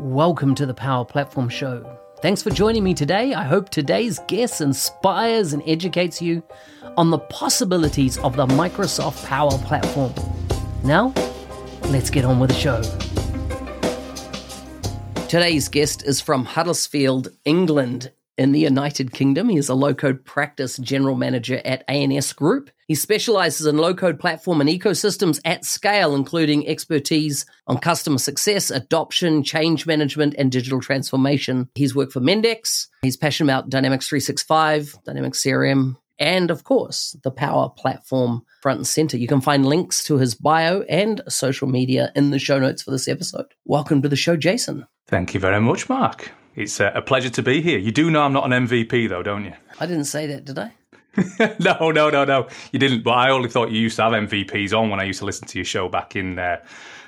Welcome to the Power Platform Show. Thanks for joining me today. I hope today's guest inspires and educates you on the possibilities of the Microsoft Power Platform. Now, let's get on with the show. Today's guest is from Huddersfield, England, in the United Kingdom. He is a low code practice general manager at ANS Group. He specializes in low code platform and ecosystems at scale, including expertise on customer success, adoption, change management, and digital transformation. He's worked for Mendix. He's passionate about Dynamics 365, Dynamics CRM, and of course, the Power Platform front and center. You can find links to his bio and social media in the show notes for this episode. Welcome to the show, Jason. Thank you very much, Mark. It's a pleasure to be here. You do know I'm not an MVP, though, don't you? I didn't say that, did I? no, no, no, no. You didn't. But I only thought you used to have MVPs on when I used to listen to your show back in uh,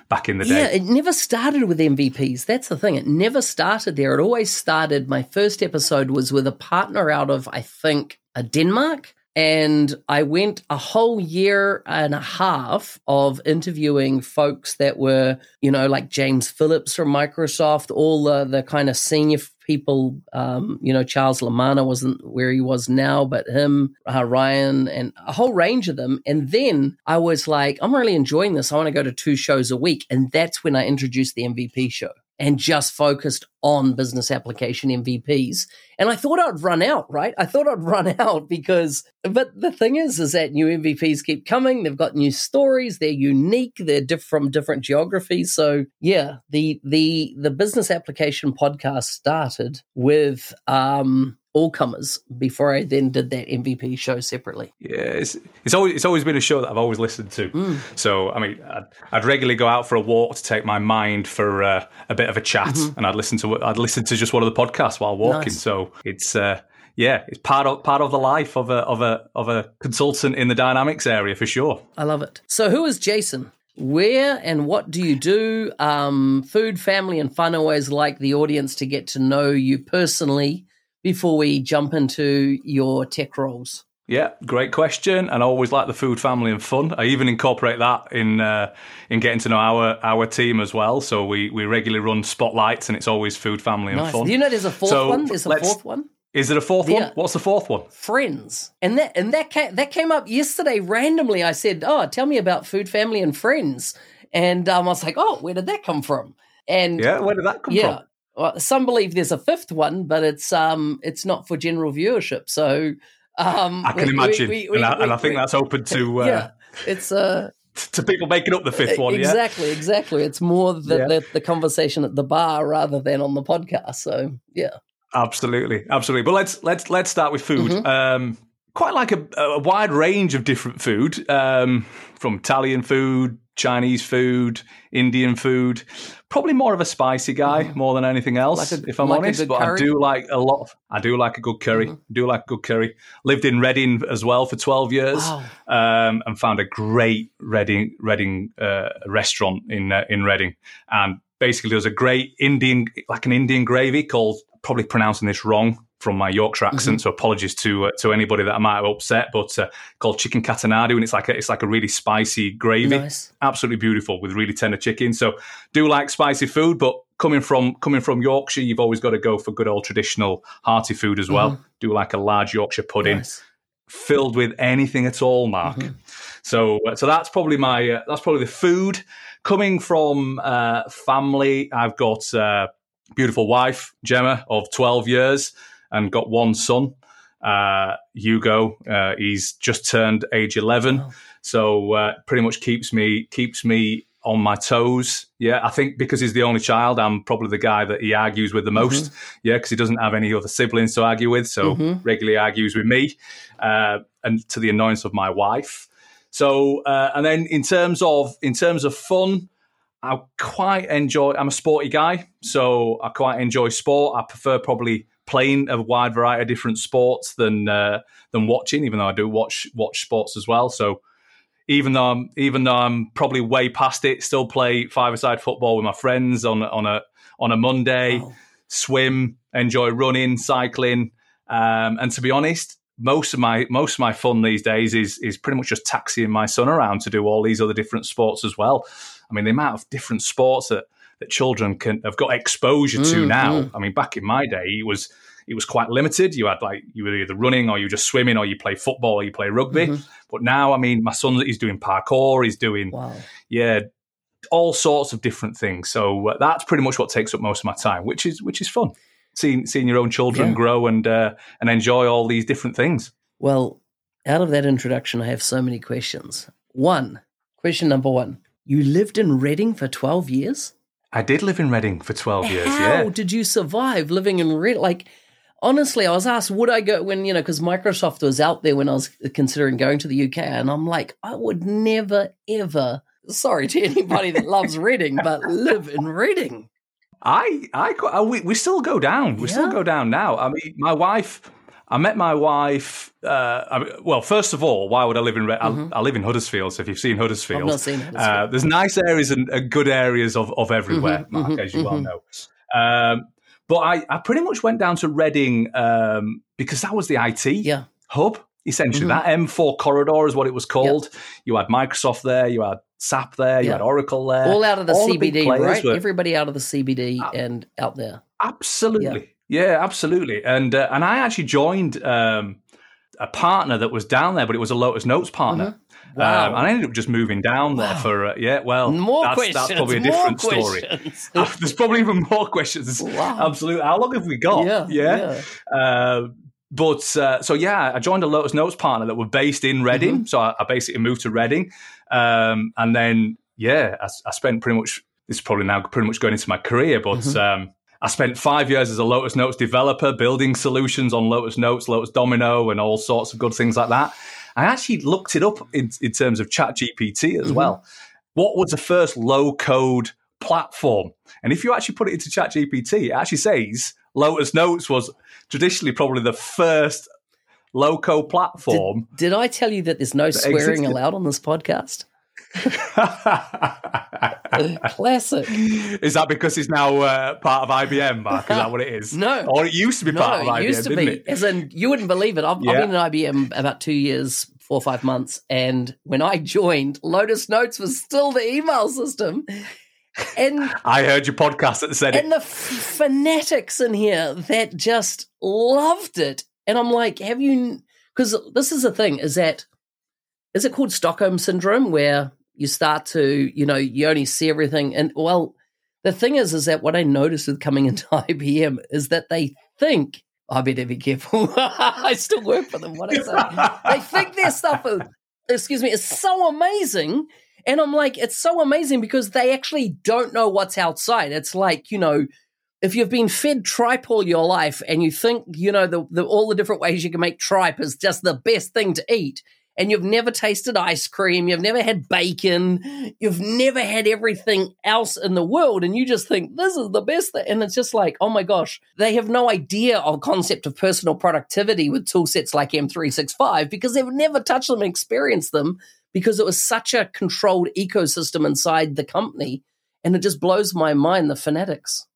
back in the day. Yeah, it never started with MVPs. That's the thing. It never started there. It always started. My first episode was with a partner out of I think a Denmark and I went a whole year and a half of interviewing folks that were, you know, like James Phillips from Microsoft, all the, the kind of senior people. Um, you know, Charles Lamanna wasn't where he was now, but him, uh, Ryan, and a whole range of them. And then I was like, I'm really enjoying this. I want to go to two shows a week. And that's when I introduced the MVP show and just focused on business application MVPs. And I thought I'd run out, right? I thought I'd run out because, but the thing is, is that new MVPs keep coming. They've got new stories. They're unique. They're diff- from different geographies. So yeah, the, the, the business application podcast started with, um, all comers before I then did that MVP show separately. Yeah, it's, it's always it's always been a show that I've always listened to. Mm. So I mean, I'd, I'd, regularly go out for a walk to take my mind for uh, a bit of a chat, mm-hmm. and I'd listen to I'd listen to just one of the podcasts while walking. Nice. So it's. Uh, yeah, it's part of part of the life of a of a of a consultant in the dynamics area for sure. I love it. So, who is Jason? Where and what do you do? Um, food, family, and fun. Always like the audience to get to know you personally before we jump into your tech roles? Yeah, great question, and I always like the food, family, and fun. I even incorporate that in uh, in getting to know our our team as well. So we we regularly run spotlights, and it's always food, family, and nice. fun. You know there's a fourth so one? There's a fourth one. Is it a fourth yeah. one? What's the fourth one? Friends, and that and that came, that came up yesterday randomly. I said, "Oh, tell me about food, family, and friends," and um, I was like, "Oh, where did that come from?" And yeah, where did that come yeah, from? Well, some believe there's a fifth one, but it's um it's not for general viewership. So um, I can we, imagine, we, we, and, I, and, I, think that's open to uh, yeah, it's uh to people making up the fifth one. Exactly, yeah? exactly. It's more the, yeah. the, the conversation at the bar rather than on the podcast. So yeah, absolutely, absolutely. But let's let's let's start with food. Mm-hmm. Um, quite like a, a, wide range of different food, um, from Italian food, Chinese food, Indian food. Probably more of a spicy guy mm. more than anything else, like a, if I'm like honest. But curry? I do like a lot. Of, I do like a good curry. Mm-hmm. I do like good curry. Lived in Reading as well for 12 years, wow. um, and found a great Reading Reading uh, restaurant in uh, in Reading. And basically, there's a great Indian, like an Indian gravy called. Probably pronouncing this wrong, from my Yorkshire accent, mm-hmm. so apologies to uh, to anybody that I might have upset. But uh, called chicken catenado, and it's like a, it's like a really spicy gravy, nice. absolutely beautiful with really tender chicken. So do like spicy food, but coming from coming from Yorkshire, you've always got to go for good old traditional hearty food as well. Mm-hmm. Do like a large Yorkshire pudding. Nice. Filled with anything at all, Mark. Mm-hmm. So, uh, so that's probably my uh, that's probably the food coming from uh, family. I've got beautiful wife Gemma of twelve years and got one son, uh, Hugo. Uh, he's just turned age eleven, oh. so uh, pretty much keeps me keeps me on my toes. Yeah, I think because he's the only child, I'm probably the guy that he argues with the most. Mm-hmm. Yeah, because he doesn't have any other siblings to argue with, so mm-hmm. regularly argues with me, uh, and to the annoyance of my wife. So, uh, and then in terms of in terms of fun, I quite enjoy. I'm a sporty guy, so I quite enjoy sport. I prefer probably playing a wide variety of different sports than uh, than watching, even though I do watch watch sports as well. So even though I'm even though I'm probably way past it, still play five side football with my friends on on a on a Monday, wow. swim, enjoy running, cycling, um, and to be honest, most of my most of my fun these days is is pretty much just taxiing my son around to do all these other different sports as well. I mean, the amount of different sports that that children can have got exposure to mm, now. Mm. I mean, back in my day, it was it was quite limited. You had like you were either running or you were just swimming or you play football or you play rugby. Mm-hmm. But now, I mean, my son he's doing parkour, he's doing wow. yeah, all sorts of different things. So uh, that's pretty much what takes up most of my time, which is which is fun. Seeing seeing your own children yeah. grow and uh, and enjoy all these different things. Well, out of that introduction, I have so many questions. One question number one: You lived in Reading for twelve years. I did live in Reading for twelve How years. How yeah. did you survive living in Reading? Like honestly, I was asked, would I go when, you know, because Microsoft was out there when I was considering going to the UK. And I'm like, I would never, ever, sorry to anybody that loves Reading, but live in Reading. I, I, I uh, we, we still go down. We yeah. still go down now. I mean, my wife, I met my wife. Uh, I mean, well, first of all, why would I live in? Mm-hmm. I, I, live in Huddersfield. So if you've seen Huddersfield, I've not seen Huddersfield. Uh, there's nice areas and, and, good areas of, of everywhere, mm-hmm, Mark, mm-hmm, as you well mm-hmm. know. Um, but I, I pretty much went down to Reading um, because that was the IT yeah. hub, essentially. Mm-hmm. That M4 corridor is what it was called. Yep. You had Microsoft there, you had SAP there, you had Oracle there. All out of the All CBD, the right? Were, Everybody out of the CBD uh, and out there. Absolutely. Yeah, yeah absolutely. And uh, and I actually joined um, a partner that was down there, but it was a Lotus Notes partner. Mm-hmm. Wow. Um, and I ended up just moving down there wow. for uh, yeah. Well, more that's, questions. That's probably a different story. There's probably even more questions. Wow. Absolutely. How long have we got? Yeah. Yeah. yeah. Uh, but uh, so yeah, I joined a Lotus Notes partner that were based in Reading. Mm-hmm. So I, I, basically moved to Reading, um, and then yeah, I, I, spent pretty much. This is probably now pretty much going into my career, but. Mm-hmm. Um, I spent five years as a Lotus Notes developer, building solutions on Lotus Notes, Lotus Domino, and all sorts of good things like that. I actually looked it up in, in terms of Chat GPT as mm-hmm. well. What was the first low code platform? And if you actually put it into Chat GPT, it actually says Lotus Notes was traditionally probably the first low code platform. Did, did, I tell you that there's no swearing existed. allowed on this podcast? Classic. Is that because it's now uh, part of IBM, Mark? Is that what it is? no. Or it used to be no, part of IBM, it used to be. It? As in, you wouldn't believe it. I've, yeah. I've been in IBM about two years, four or five months. And when I joined, Lotus Notes was still the email system. And I heard your podcast that said and it. And the f- fanatics in here that just loved it. And I'm like, have you? Because this is the thing: is that is it called Stockholm syndrome, where you start to, you know, you only see everything. And well, the thing is, is that what I noticed with coming into IBM is that they think, oh, I better be careful. I still work for them. What I say, they think their stuff, is, excuse me, is so amazing. And I'm like, it's so amazing because they actually don't know what's outside. It's like, you know, if you've been fed tripe all your life and you think, you know, the, the, all the different ways you can make tripe is just the best thing to eat, and you've never tasted ice cream, you've never had bacon, you've never had everything else in the world, and you just think this is the best thing. And it's just like, oh my gosh, they have no idea of concept of personal productivity with tool sets like M365 because they've never touched them and experienced them because it was such a controlled ecosystem inside the company. And it just blows my mind, the fanatics.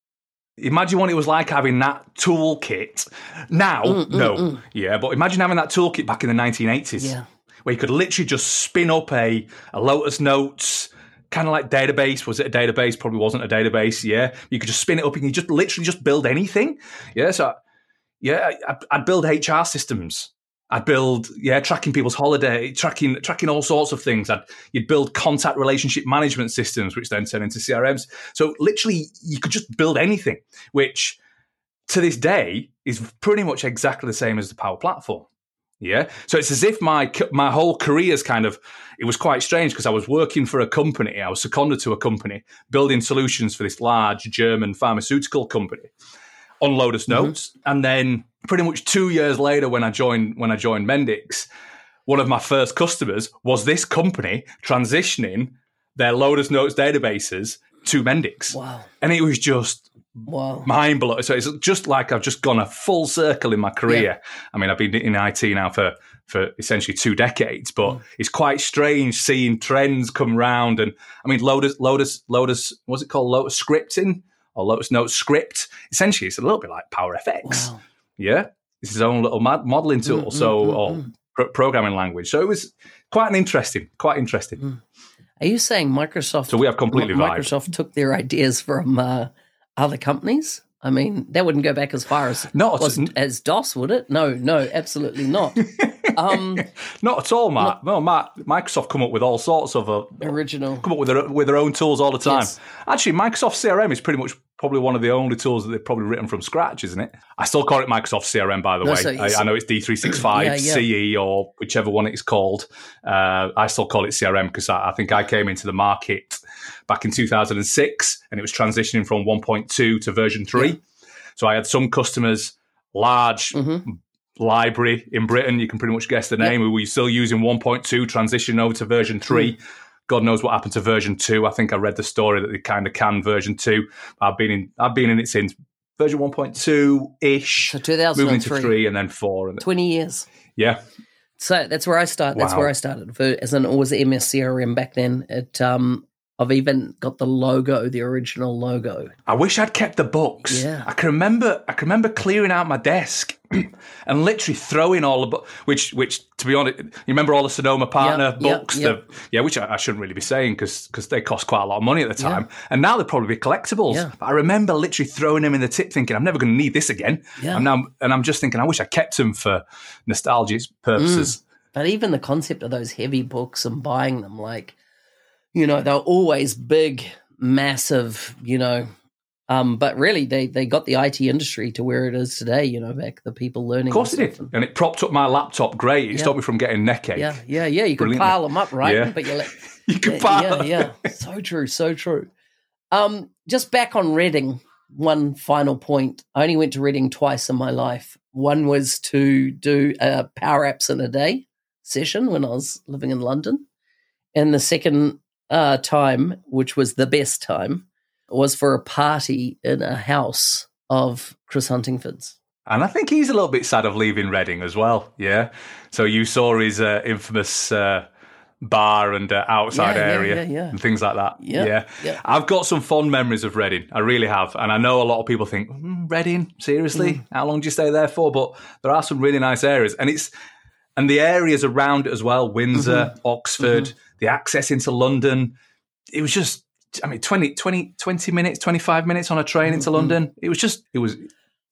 Imagine what it was like having that toolkit. Now, mm, mm, no, mm. yeah, but imagine having that toolkit back in the 1980s. Yeah where you could literally just spin up a, a Lotus Notes kind of like database. Was it a database? Probably wasn't a database. Yeah, you could just spin it up and you just literally just build anything. Yeah, so yeah, I'd build HR systems. I'd build yeah, tracking people's holiday, tracking tracking all sorts of things. I'd you'd build contact relationship management systems, which then turn into CRMs. So literally, you could just build anything, which to this day is pretty much exactly the same as the Power Platform. Yeah. So it's as if my my whole career is kind of it was quite strange because I was working for a company, I was seconded to a company building solutions for this large German pharmaceutical company on Lotus mm-hmm. Notes, mm-hmm. and then pretty much two years later, when I joined when I joined Mendix, one of my first customers was this company transitioning their Lotus Notes databases to Mendix. Wow. And it was just Wow. mind blowing. So it's just like I've just gone a full circle in my career. I mean, I've been in IT now for for essentially two decades, but Mm. it's quite strange seeing trends come round. And I mean, Lotus, Lotus, Lotus, what's it called? Lotus scripting or Lotus Note script. Essentially, it's a little bit like Power FX. Wow. Yeah, it's his own little mod- modeling tool, Mm, so mm, mm, or mm. pro- programming language. So it was quite an interesting, quite interesting. Mm. Are you saying Microsoft? So we have completely vibed. Microsoft took their ideas from uh, other companies. I mean, that wouldn't go back as far as was, as DOS, would it? No, no, absolutely not. um, not at all, Matt. No, Matt. Microsoft come up with all sorts of uh, original. come up with their with their own tools all the time. Yes. Actually, Microsoft CRM is pretty much probably one of the only tools that they've probably written from scratch, isn't it? I still call it Microsoft CRM, by the No, way. so I, I know it's D365 Yeah, yeah. CE or whichever one it's called. Uh, I still call it CRM because I, I think I came into the market back in 2006 and it was transitioning from 1.2 to version 3. So I had some customers, large Mhm. Library in Britain, you can pretty much guess the name, We were still using 1.2, transitioning over to version 3. God knows what happened to version 2. I think I read the story that they kind of canned version 2. I've been in I've been in it since version 1.2 ish. So Moving to 3 and then 4 and 20 years. yeah. So that's where I start. That's Wow. where I started. For, as an it was MS CRM back then. It um, I've even got the logo, the original logo. I wish I'd kept the books. Yeah. I can remember. I can remember clearing out my desk and literally throwing all the books. Which, which, to be honest, you remember all the Sonoma partner Yeah, yeah, books? yeah. The, yeah, which I, I shouldn't really be saying because they cost quite a lot of money at the time, and now they're probably be collectibles. Yeah. But I remember literally throwing them in the tip, thinking I'm never going to need this again. Yeah. And now, and I'm just thinking I wish I kept them for nostalgia purposes. Mm. But even the concept of those heavy books and buying them, like, you know, they're always big, massive, you know. Um, but really, they, they got the IT industry to where it is today. You know, back the people learning. Of course it and did, and it propped up my laptop. Great, it Yeah. stopped me from getting neck ache. Yeah, yeah, yeah. You could pile them up, right? Yeah. But you let You can yeah, pile yeah, yeah. So true, so true. Um, just back on Reading, one final point. I only went to Reading twice in my life. One was to do a Power Apps in a Day session when I was living in London. And the second uh, time, which was the best time, was for a party in a house of Chris Huntingford's. And I think he's a little bit sad of leaving Reading as well. Yeah. So you saw his uh, infamous uh, bar and uh, outside Yeah, area yeah, yeah. and things like that. Yeah, yeah. I've got some fond memories of Reading. I really have. And I know a lot of people think, mm, Reading, seriously? Mm. How long do you stay there for? But there are some really nice areas. And it's, and the areas around it as well Windsor, Mm-hmm. Oxford, the access into London. It was just, I mean, 20, 20, 20 minutes, 25 minutes on a train into Mm-hmm. London. It was just, it was,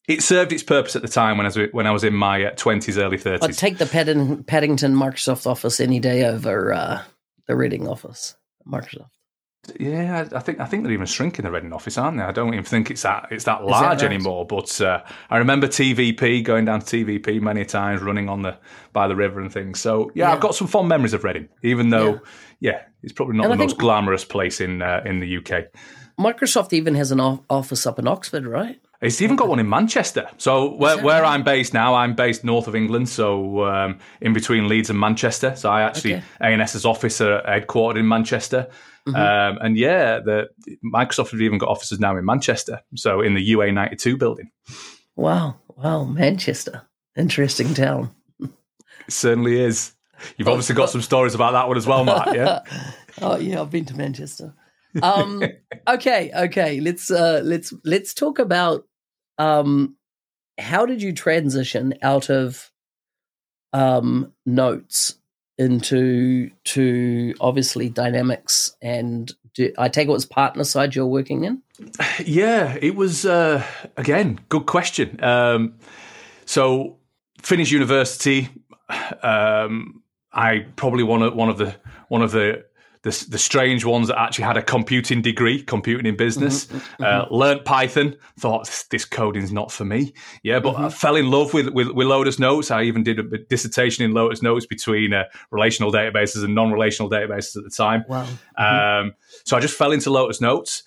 it served its purpose at the time when I was when I was in my twenties, early thirties. I'd take the Padding, Paddington Microsoft office any day over uh, the Reading office. Microsoft. Yeah, I think I think they're even shrinking the Reading office, aren't they? I don't even think it's that it's that that large right? anymore. But uh, I remember TVP going down to TVP many times, running on the by the river and things. So yeah, Yeah. I've got some fond memories of Reading, even though yeah, it's probably not And the I most glamorous place in uh, in the UK. Microsoft even has an office up in Oxford, right? It's even got one in Manchester. So where, where? I'm based now, I'm based north of England, so um, in between Leeds and Manchester. So I actually Okay. ANS's office are headquartered in Manchester, Mm-hmm. um, and yeah, the Microsoft have even got offices now in Manchester. So in the UA ninety two building, Wow, wow, Manchester, interesting town. it certainly is. You've obviously got some stories about that one as well, Matt. Yeah. oh yeah, I've been to Manchester. Um, okay, okay. Let's uh, let's let's talk about um, how did you transition out of um, notes into to obviously dynamics and do, I take it was partner side you're working in. Yeah, it was uh, again good question. Um, so finished university. Um, I probably one of one of the one of the the, the strange ones that actually had a computing degree, computing in business. Uh, learned Python. Thought this, coding's not for me. Yeah, but I fell in love with, with with Lotus Notes. I even did a dissertation in Lotus Notes between uh, relational databases and non-relational databases at the time. Wow. Um, so I just fell into Lotus Notes.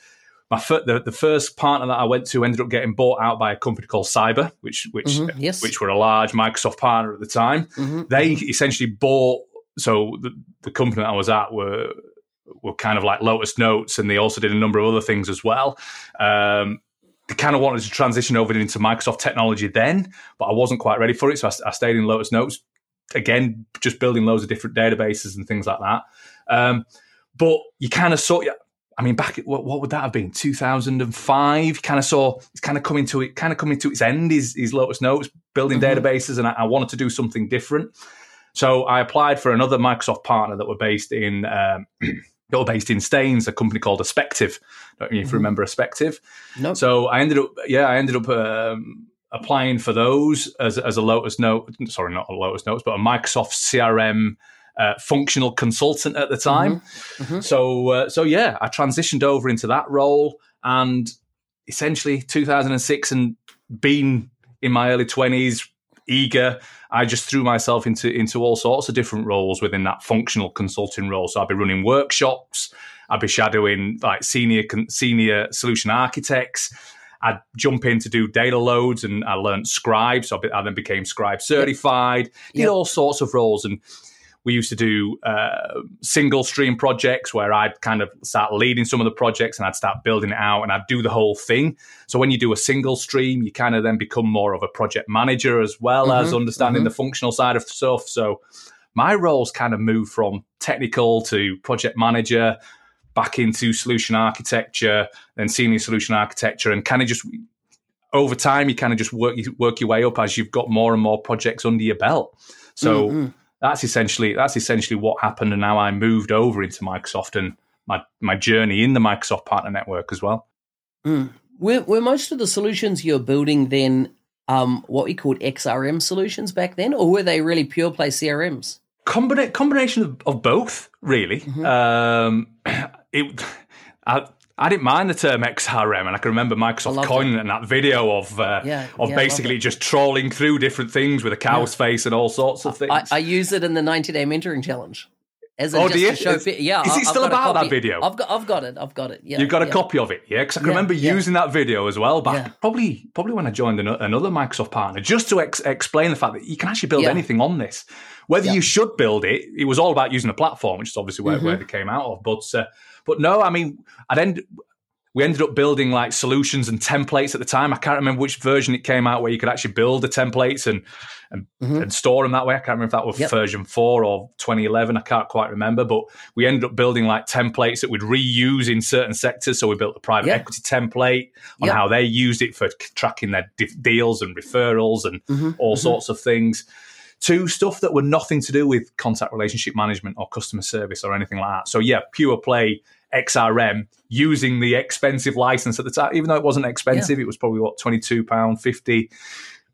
My fir- the, the first partner that I went to ended up getting bought out by a company called Cyber, which which Mhm, yes. which were a large Microsoft partner at the time. Mhm. They essentially bought. So the, the company that I was at were were kind of like Lotus Notes, and they also did a number of other things as well. Um, they kind of wanted to transition over into Microsoft technology then, but I wasn't quite ready for it, so I, I stayed in Lotus Notes again, just building loads of different databases and things like that. Um, but you kind of saw, I mean, back at, what, what would that have been? 2005. Kind of saw it's kind of coming to it, kind of coming to its end. Is is Lotus Notes building mm-hmm. databases, and I, I, wanted to do something different. So I applied for another Microsoft partner that were based in um, that were based in Staines, a company called Aspective. Don't you mm-hmm. remember Aspective? No. So I ended up, yeah, I ended up. Um, applying for those as, as a Lotus Note, sorry, not a Lotus Notes, but a Microsoft CRM uh, functional consultant at the time. Mm-hmm. Mm-hmm. So, uh, so yeah, I transitioned over into that role, and essentially 2006, and being in my early 20s, eager, I just threw myself into into all sorts of different roles within that functional consulting role. So I'd be running workshops, I'd be shadowing like senior senior solution architects. I'd jump in to do data loads and I learned Scribe. So I then became Scribe certified, yep. did yep. all sorts of roles. And we used to do uh, single stream projects where I'd kind of start leading some of the projects and I'd start building it out and I'd do the whole thing. So when you do a single stream, you kind of then become more of a project manager as well mm-hmm, as understanding mm-hmm. the functional side of stuff. So my roles kind of moved from technical to project manager back into solution architecture, then senior solution architecture, and kind of just over time you kind of just work work your way up as you've got more and more projects under your belt. So mm-hmm. That's essentially that's essentially what happened, and now I moved over into Microsoft and my my journey in the Microsoft Partner Network as well. Mm. Were, were most of the solutions you're building then um, what we called XRM solutions back then, or were they really pure play CRMs? Combina- combination of, of both, really. Mm-hmm. Um, it, I, I didn't mind the term XRM, and I can remember Microsoft coining it in that video of uh, yeah, of yeah, basically just trawling through different things with a cow's yeah. face and all sorts of things. I, I use it in the 90 day mentoring challenge. As oh, do you? Is, yeah, is it still about that video? I've got, I've got it. I've got it. Yeah, you've got a copy of it, yeah? Because I can remember using that video as well back probably probably when I joined another Microsoft partner, just to ex- explain the fact that you can actually build anything on this. Whether you should build it, it was all about using the platform, which is obviously where, mm-hmm. where they came out of. But uh, but no, I mean, I'd end, we ended up building like solutions and templates at the time. I can't remember which version it came out where you could actually build the templates and and, mm-hmm. and store them that way. I can't remember if that was yep. version four or 2011. I can't quite remember, but we ended up building like templates that we'd reuse in certain sectors. So we built a private yep. equity template on yep. how they used it for tracking their deals and referrals and mm-hmm. all mm-hmm. sorts of things to stuff that were nothing to do with contact relationship management or customer service or anything like that. So yeah, pure play XRM using the expensive license at the time, even though it wasn't expensive, yeah. it was probably what £22.50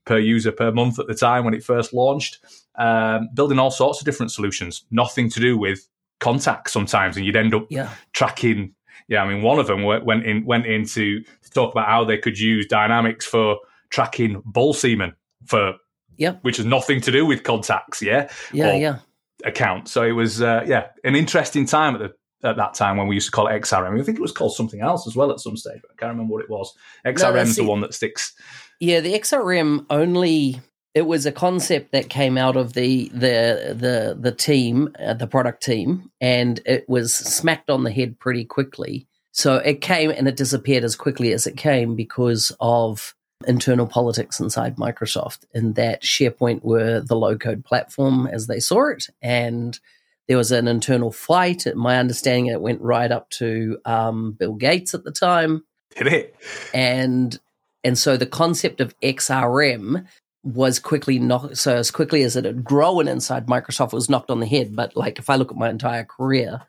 per user per month at the time when it first launched. Um, building all sorts of different solutions, nothing to do with contact sometimes, and you'd end up yeah. tracking. Yeah, I mean, one of them went in went into to talk about how they could use Dynamics for tracking bull semen for yeah, which has nothing to do with contacts. Yeah, yeah, yeah. Account. So it was uh, yeah an interesting time at the at that time when we used to call it XRM. I think it was called something else as well at some stage. But I can't remember what it was. XRM no, the one that sticks. Yeah, the XRM only it was a concept that came out of the the the the team, uh, the product team, and it was smacked on the head pretty quickly. So it came and it disappeared as quickly as it came because of internal politics inside Microsoft, and that SharePoint were the low code platform as they saw it, and there was an internal fight. My understanding, it went right up to um, Bill Gates at the time. Did it? And and so the concept of XRM was quickly knocked. So as quickly as it had grown inside Microsoft, was knocked on the head. But like if I look at my entire career,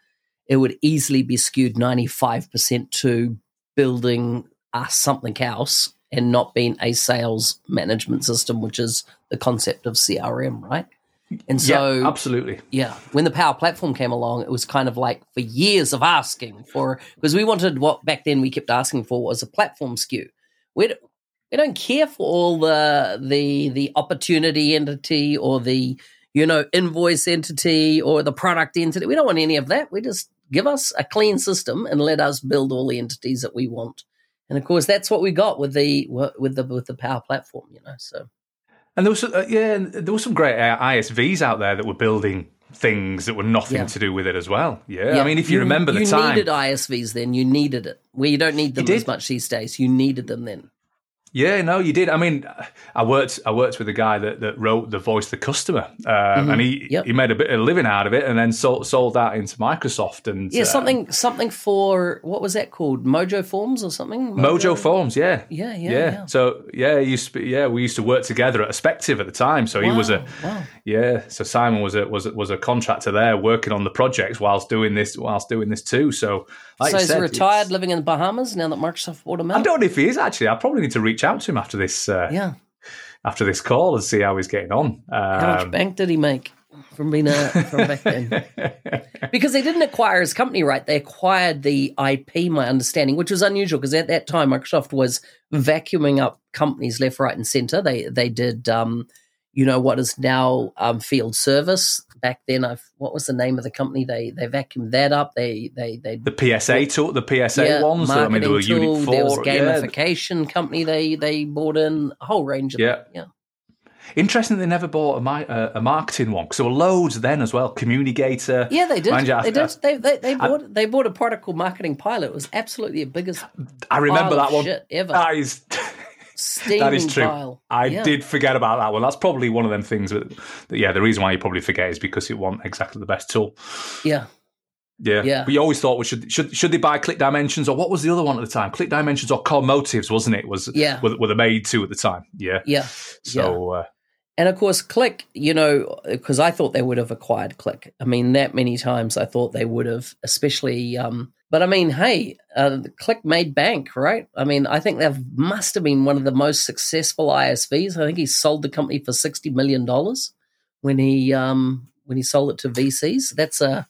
it would easily be skewed ninety five percent to building uh, something else and not being a sales management system, which is the concept of CRM, right? And so, yeah, absolutely, yeah. When the Power Platform came along, it was kind of like for years of asking for because we wanted what back then we kept asking for was a platform SKU. We we don't care for all the the the opportunity entity or the you know invoice entity or the product entity. We don't want any of that. We just give us a clean system and let us build all the entities that we want. And of course, that's what we got with the with the with the Power Platform. You know, so and there was uh, yeah, there was some great ISVs out there that were building things that were nothing Yeah. to do with it as well. Yeah, Yeah. I mean, if you, remember the you time, You needed ISVs then. You needed it. Where you don't need them as much these days. You needed them then. Yeah, no, you did. I mean, I worked. I worked with a guy that, that wrote the voice of the customer, um, and he Mm-hmm. Yep. he made a bit of a living out of it, and then sold sold that into Microsoft and Yeah, uh, something something for what was that called? Mojo Forms or something? Mojo Forms. Yeah, Yeah, yeah, yeah. So yeah, used to be, yeah, we used to work together at Aspective at the time. So he was a Wow, wow. yeah. So Simon was a was a, was a contractor there working on the projects whilst doing this whilst doing this too. So like so he's said, retired, living in the Bahamas now that Microsoft bought him out. I don't know if he is actually. I probably need to reach out to him after this uh, Yeah, after this call and see how he's getting on. how much Um, bank did he make from being a from back then? because they didn't acquire his company, right? They acquired the IP, my understanding, which was unusual because at that time Microsoft was vacuuming up companies left, right, and center. They they did, um, you know, what is now um, Field Service. Back then, I've what was the name of the company? They they vacuumed that up. They they they the PSA tool, the PSA ones. I mean, they were marketing Unit tool, Four. There was yeah. gamification company they they bought in a whole range of Yeah. yeah Interesting, they never bought a, uh, a marketing one because there were loads then as well. Communicator. yeah they did you, I- they did they they, they bought they bought a product called Marketing Pilot. It was absolutely the biggest I remember that one. shit ever. That is, that is true. pile. I Yeah. did forget about that one. That's probably one of them things that, that, yeah, the reason why you probably forget is because it wasn't exactly the best tool. yeah Yeah. Yeah. But you always thought, we should, should, should they buy Click Dimensions or what was the other one at the time? Click Dimensions or Core Motives, wasn't it? Was, Yeah. Were, were the made two at the time. Yeah. yeah So, uh, and of course Click you know because I thought they would have acquired Click. I mean that many times I thought they would have, especially. um but I mean, hey, uh, Click made bank, right? I mean, I think they must have been one of the most successful ISVs. I think he sold the company for sixty million dollars when he um, when he sold it to VCs. That's a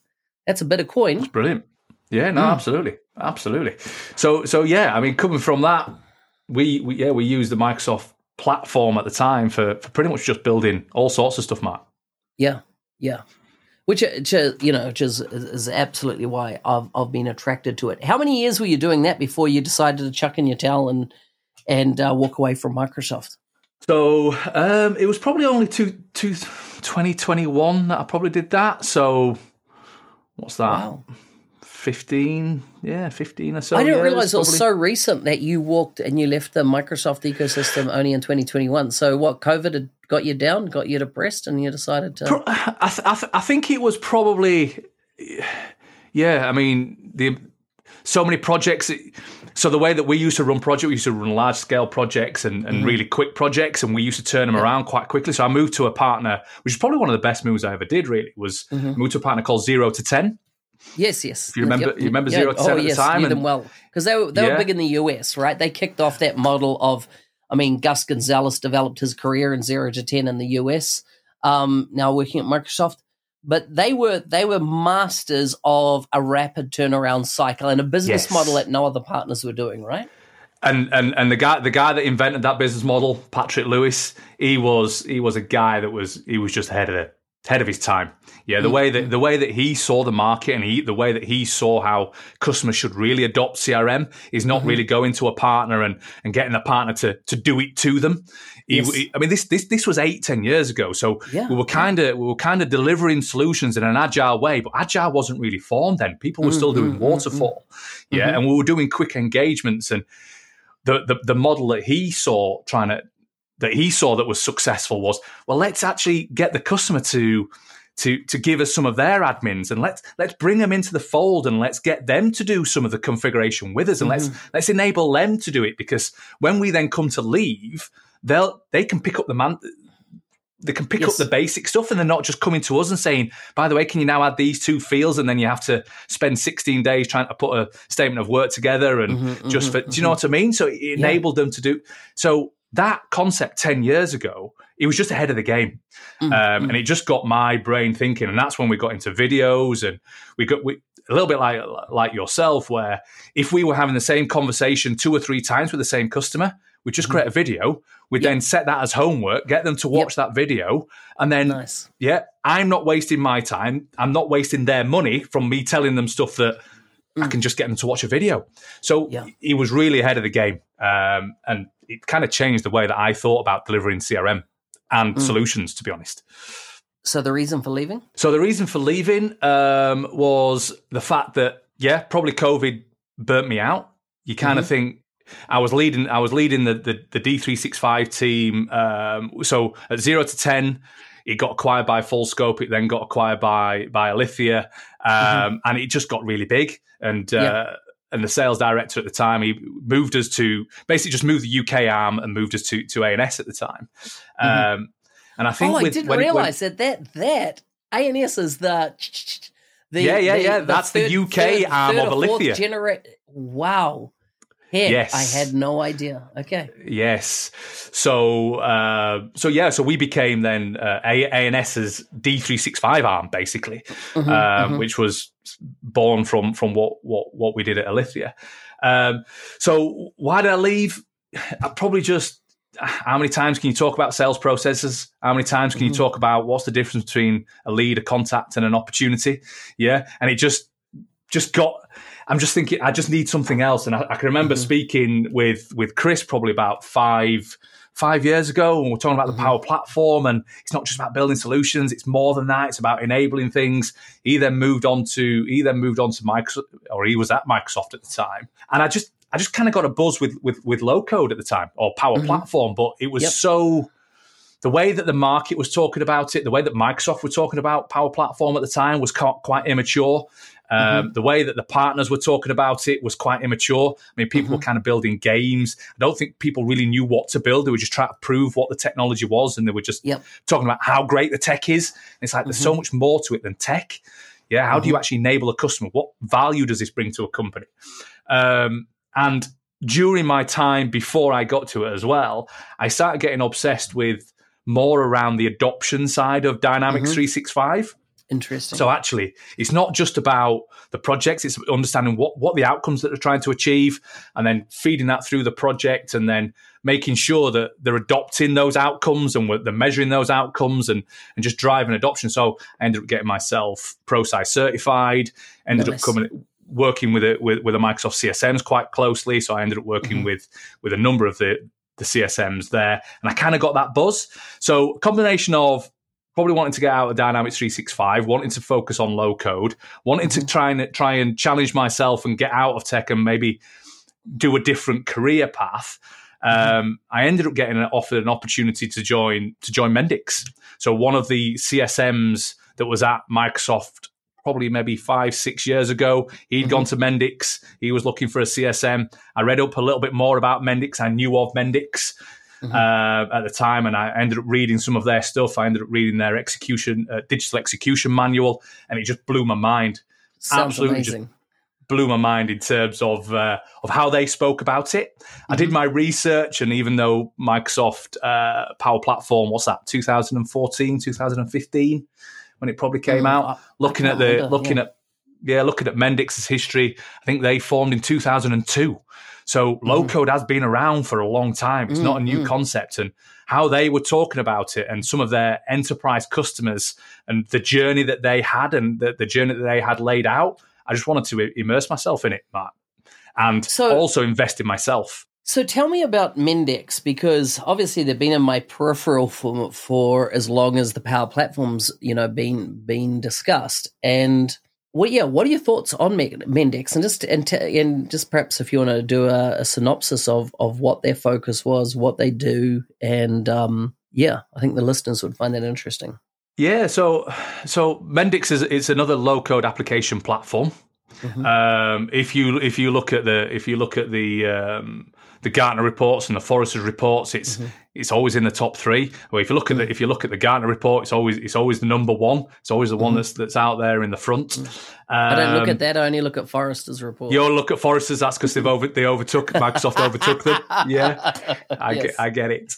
that's a bit of coin. That's brilliant. Yeah, no, Mm. absolutely, absolutely. So, so yeah, I mean, coming from that, we, we yeah we used the Microsoft platform at the time for, for pretty much just building all sorts of stuff, Mark. Yeah, yeah. Which, which uh, you know, which is is absolutely why I've I've been attracted to it. How many years were you doing that before you decided to chuck in your towel and and uh, walk away from Microsoft? So um, it was probably only two, two, 2021 that I probably did that. So what's that? Wow. 15, yeah, 15 or so. I didn't realize it was so recent that you walked and you left the Microsoft ecosystem only in 2021. So what COVID had got you down, got you depressed, and you decided to. I, th- I, th- I think it was probably, yeah. I mean, the so many projects. So the way that we used to run projects, we used to run large scale projects and, and mm. really quick projects, and we used to turn them around quite quickly. So I moved to a partner, which is probably one of the best moves I ever did. Really, was mm-hmm. moved to a partner called Zero to Ten. Yes, yes. you remember- you remember Zero to oh, Seven at the yes, time knew and- them well because they were they were big in the US, right? They kicked off that model of, I mean, Gus Gonzalez developed his career in zero to ten in the US. Um, now working at Microsoft, but they were they were masters of a rapid turnaround cycle and a business Yes. model that no other partners were doing, right? and and and the guy the guy that invented that business model, Patrick Lewis, he was he was a guy that was he was just ahead of the ahead of his time. Yeah, the mm. way that the way that he saw the market and he the way that he saw how customers should really adopt CRM is not mm-hmm. really going to a partner and and getting a partner to to do it to them. He- Yes. he- I mean, this this this was eight ten years ago, so Yeah, we were kind of we were kind of delivering solutions in an agile way, but agile wasn't really formed then. People were still mm-hmm, doing mm-hmm, waterfall, yeah, and we were doing quick engagements and the, the the model that he saw trying to that he saw that was successful was well let's actually get the customer to to to give us some of their admins and let's let's bring them into the fold and let's get them to do some of the configuration with us and let's mm-hmm. let's enable them to do it because when we then come to leave they'll they can pick up the man they can pick Yes. up the basic stuff and they're not just coming to us and saying, by the way, can you now add these two fields? And then you have to spend 16 days trying to put a statement of work together and Mm-hmm, just mm-hmm, for, do you know mm-hmm. what I mean? So it enabled them to do. So that concept 10 years ago, it was just ahead of the game. Mm, Um, and it just got my brain thinking. And that's when we got into videos and we got, we, a little bit like like yourself, where if we were having the same conversation two or three times with the same customer, we'd just create a video. We'd Yep. then set that as homework, get them to watch that video, and then Nice. yeah, I'm not wasting my time. I'm not wasting their money from me telling them stuff that I can just get them to watch a video. So Yeah. he was really ahead of the game, um, and it kind of changed the way that I thought about delivering CRM and solutions. To be honest, So the reason for leaving? So the reason for leaving um, was the fact that yeah, probably COVID burnt me out. You kind of think I was leading. I was leading the the, the D three six five team. Um, so at zero to ten, it got acquired by Full Scope. It then got acquired by by Alithya, um, mm-hmm. and it just got really big. And uh, yeah. And the sales director at the time, he moved us to basically just moved the UK arm and moved us to to ANS at the time. Mm-hmm. Um, and I think oh, with, I didn't realize that that that ANS is the. The, yeah, yeah, the, yeah. The That's third, the UK third, arm third of Alithya. Genera- wow. Heck, yes, I had no idea. Okay. Yes. So, uh, so yeah. So we became then uh, ANS's D three six five arm, basically, mm-hmm, um, mm-hmm. which was born from from what what what we did at Alithya. Um, so why did I leave? I probably just how many times can you talk about sales processes? How many times can mm-hmm. you talk about what's the difference between a lead, a contact, and an opportunity? Yeah, and it just just got I'm just thinking, I just need something else. And I, I can remember mm-hmm. speaking with with Chris probably about five five years ago, and we're talking about mm-hmm. the Power Platform, and it's not just about building solutions; it's more than that. It's about enabling things. He then moved on to he then moved on to Microsoft, or he was at Microsoft at the time, and I just I just kind of got a buzz with with with low code at the time or Power mm-hmm. Platform, but it was yep. so the way that the market was talking about it, the way that Microsoft were talking about Power Platform at the time was quite immature. Um, mm-hmm. The way that the partners were talking about it was quite immature. I mean, people mm-hmm. were kind of building games. I don't think people really knew what to build. They were just trying to prove what the technology was, and they were just yep. talking about how great the tech is. And it's like mm-hmm. there's so mm-hmm. much more to it than tech. Yeah, how do you mm-hmm. actually enable a customer? What value does this bring to a company? Um, and during my time before I got to it as well, I started getting obsessed with more around the adoption side of Dynamics mm-hmm. 365. Interesting. So actually, it's not just about the projects; it's understanding what what the outcomes that they're trying to achieve, and then feeding that through the project, and then making sure that they're adopting those outcomes and they're measuring those outcomes, and and just driving adoption. So I ended up getting myself ProSci certified. Ended nice. up coming working with it with, with the Microsoft CSMs quite closely. So I ended up working mm-hmm. with with a number of the the CSMs there, and I kind of got that buzz. So combination of probably wanting to get out of Dynamics 365, wanting to focus on low code, wanting mm-hmm. to try and try and challenge myself and get out of tech and maybe do a different career path. Mm-hmm. Um, I ended up getting offered an opportunity to join to join Mendix. So one of the CSMs that was at Microsoft probably maybe five, six years ago. he had mm-hmm. gone to Mendix. He was looking for a CSM. I read up a little bit more about Mendix. I knew of Mendix mm-hmm. uh, at the time, and I ended up reading some of their stuff. I ended up reading their execution, uh, digital execution manual, and it just blew my mind. Sounds Absolutely amazing. blew my mind in terms of uh, of how they spoke about it. Mm-hmm. I did mm-hmm. my research, and even though Microsoft uh, Power Platform, what's that, 2014, 2015, when it probably came mm, out, looking at the looking yeah. at yeah, looking at Mendix's history, I think they formed in 2002. So low mm. code has been around for a long time. It's mm, not a new mm. concept. And how they were talking about it and some of their enterprise customers and the journey that they had and the, the journey that they had laid out, I just wanted to immerse myself in it, Matt, and so, also invest in myself. So tell me about Mendix because obviously they've been in my peripheral for for as long as the power platforms, you know, been been discussed. And what, yeah, what are your thoughts on Mendix? And just and, t- and just perhaps if you want to do a, a, synopsis of of what their focus was, what they do, and um, yeah, I think the listeners would find that interesting. Yeah, so so Mendix is it's another low code application platform. Mm-hmm. Um, if you if you look at the if you look at the um, the Gartner reports and the Forrester's reports, it's mm-hmm. It's always in the top three. Well, if you look at the if you look at the Gartner report, it's always it's always the number one. It's always the one mm-hmm. that's that's out there in the front. Um, I don't look at um, that. I only look at Forrester's report. You look at Forrester's. That's because they've over they overtook Microsoft overtook them. Yeah, I yes. get I get it.